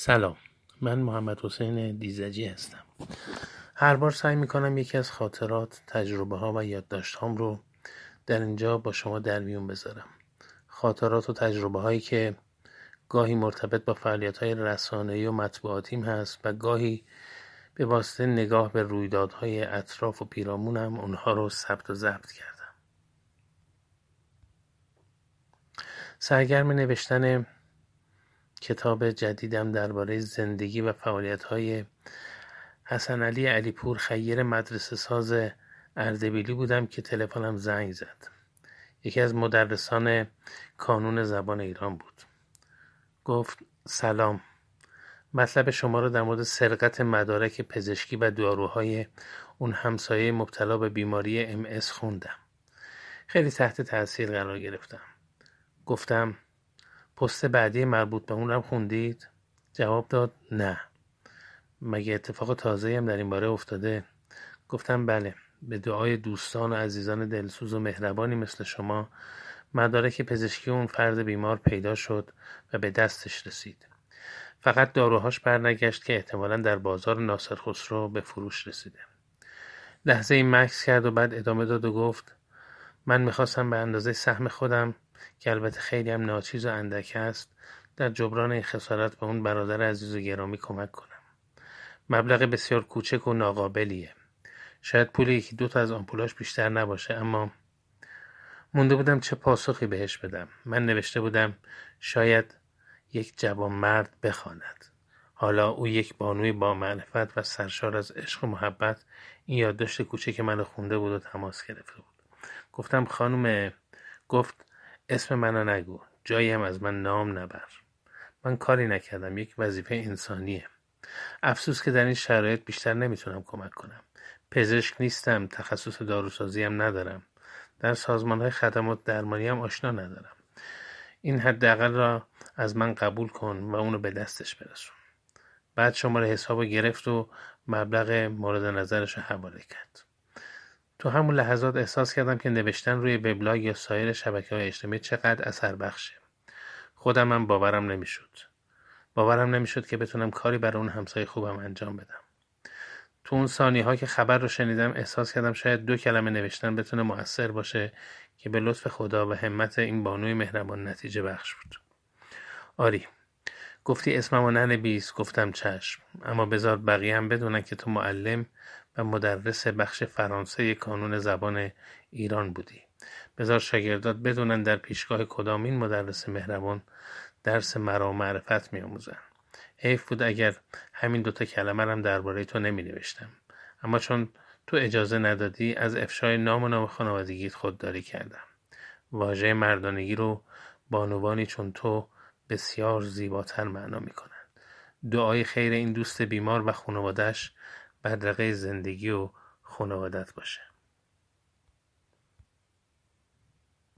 سلام. من محمد حسین دیزجی هستم. هر بار سعی می‌کنم یکی از خاطرات تجربه ها و یادداشت هام رو در اینجا با شما در میون بذارم. خاطرات و تجربه هایی که گاهی مرتبط با فعالیت های رسانه‌ای و مطبوعاتیم هست و گاهی به واسطه نگاه به رویدادهای اطراف و پیرامونم اونها رو ثبت و ضبط کردم. سرگرم نوشتن کتاب جدیدم درباره زندگی و فعالیت‌های حسن علی علیپور خیر مدرسه ساز اردبیلی بودم که تلفنم زنگ زد. یکی از مدرسان کانون زبان ایران بود. گفت سلام. مطلب شما را در مورد سرقت مدارک پزشکی و داروهای اون همسایه مبتلا به بیماری ام خوندم. خیلی تحت تاثیر قرار گرفتم. گفتم پست بعدی مربوط به اون رو خوندید؟ جواب داد نه مگه اتفاق تازه هم در این باره افتاده؟ گفتم بله به دعای دوستان و عزیزان دلسوز و مهربانی مثل شما مدارک پزشکی اون فرد بیمار پیدا شد و به دستش رسید فقط داروهاش برنگشت که احتمالا در بازار ناصر خسرو به فروش رسیده لحظه این مکس کرد و بعد ادامه داد و گفت من می‌خواستم به اندازه سهم خودم که البته خیلی هم ناچیز و اندک است در جبران این خسارت به اون برادر عزیز و گرامی کمک کنم. مبلغ بسیار کوچک و ناقابلیه. شاید پول یکی دو تا از آمپولاش بیشتر نباشه اما مونده بودم چه پاسخی بهش بدم. من نوشته بودم شاید یک جوان مرد بخواند. حالا او یک بانوی با معرفت و سرشار از عشق و محبت این یادداشت کوچک منو خونده بود و تماس گرفته بود. گفتم خانم گفت اسم منو نگو. جایی هم از من نام نبر. من کاری نکردم. یک وظیفه انسانیه. افسوس که در این شرایط بیشتر نمی‌تونم کمک کنم. پزشک نیستم. تخصص داروسازی هم ندارم. در سازمان های خدمات درمانی هم آشنا ندارم. این حداقل را از من قبول کن و اونو به دستش برسون. بعد شماره حساب گرفت و مبلغ مورد نظرش رو حواله کرد. تو همون لحظات احساس کردم که نوشتن روی وبلاگ یا سایر شبکه های اجتماعی چقدر اثر بخشه. خودم هم باورم نمی‌شد. باورم نمی‌شد که بتونم کاری برای اون همسایه خوبم انجام بدم. تو اون ثانیه ها که خبر رو شنیدم احساس کردم شاید دو کلمه نوشتن بتونه مؤثر باشه که به لطف خدا و همت این بانوی مهربان نتیجه بخش بود. آری گفتی اسممو ننویس گفتم چشم. اما بذار بقیه هم بدونن که تو معلم و مدرس بخش فرانسه کانون زبان ایران بودی. بذار شاگردات بدونن در پیشگاه کدامین مدرس مهربان درس مرا معرفت میآموزن. حیف بود اگر همین دوتا کلمه هم درباره تو نمی نوشتم اما چون تو اجازه ندادی از افشای نام و نام خانوادگیت خودداری کردم. واژه مردانگی رو بانوانی چون تو بسیار زیباتر معنا می کنند دعای خیر این دوست بیمار و خانوادش بدرقه زندگی و خانوادت باشه.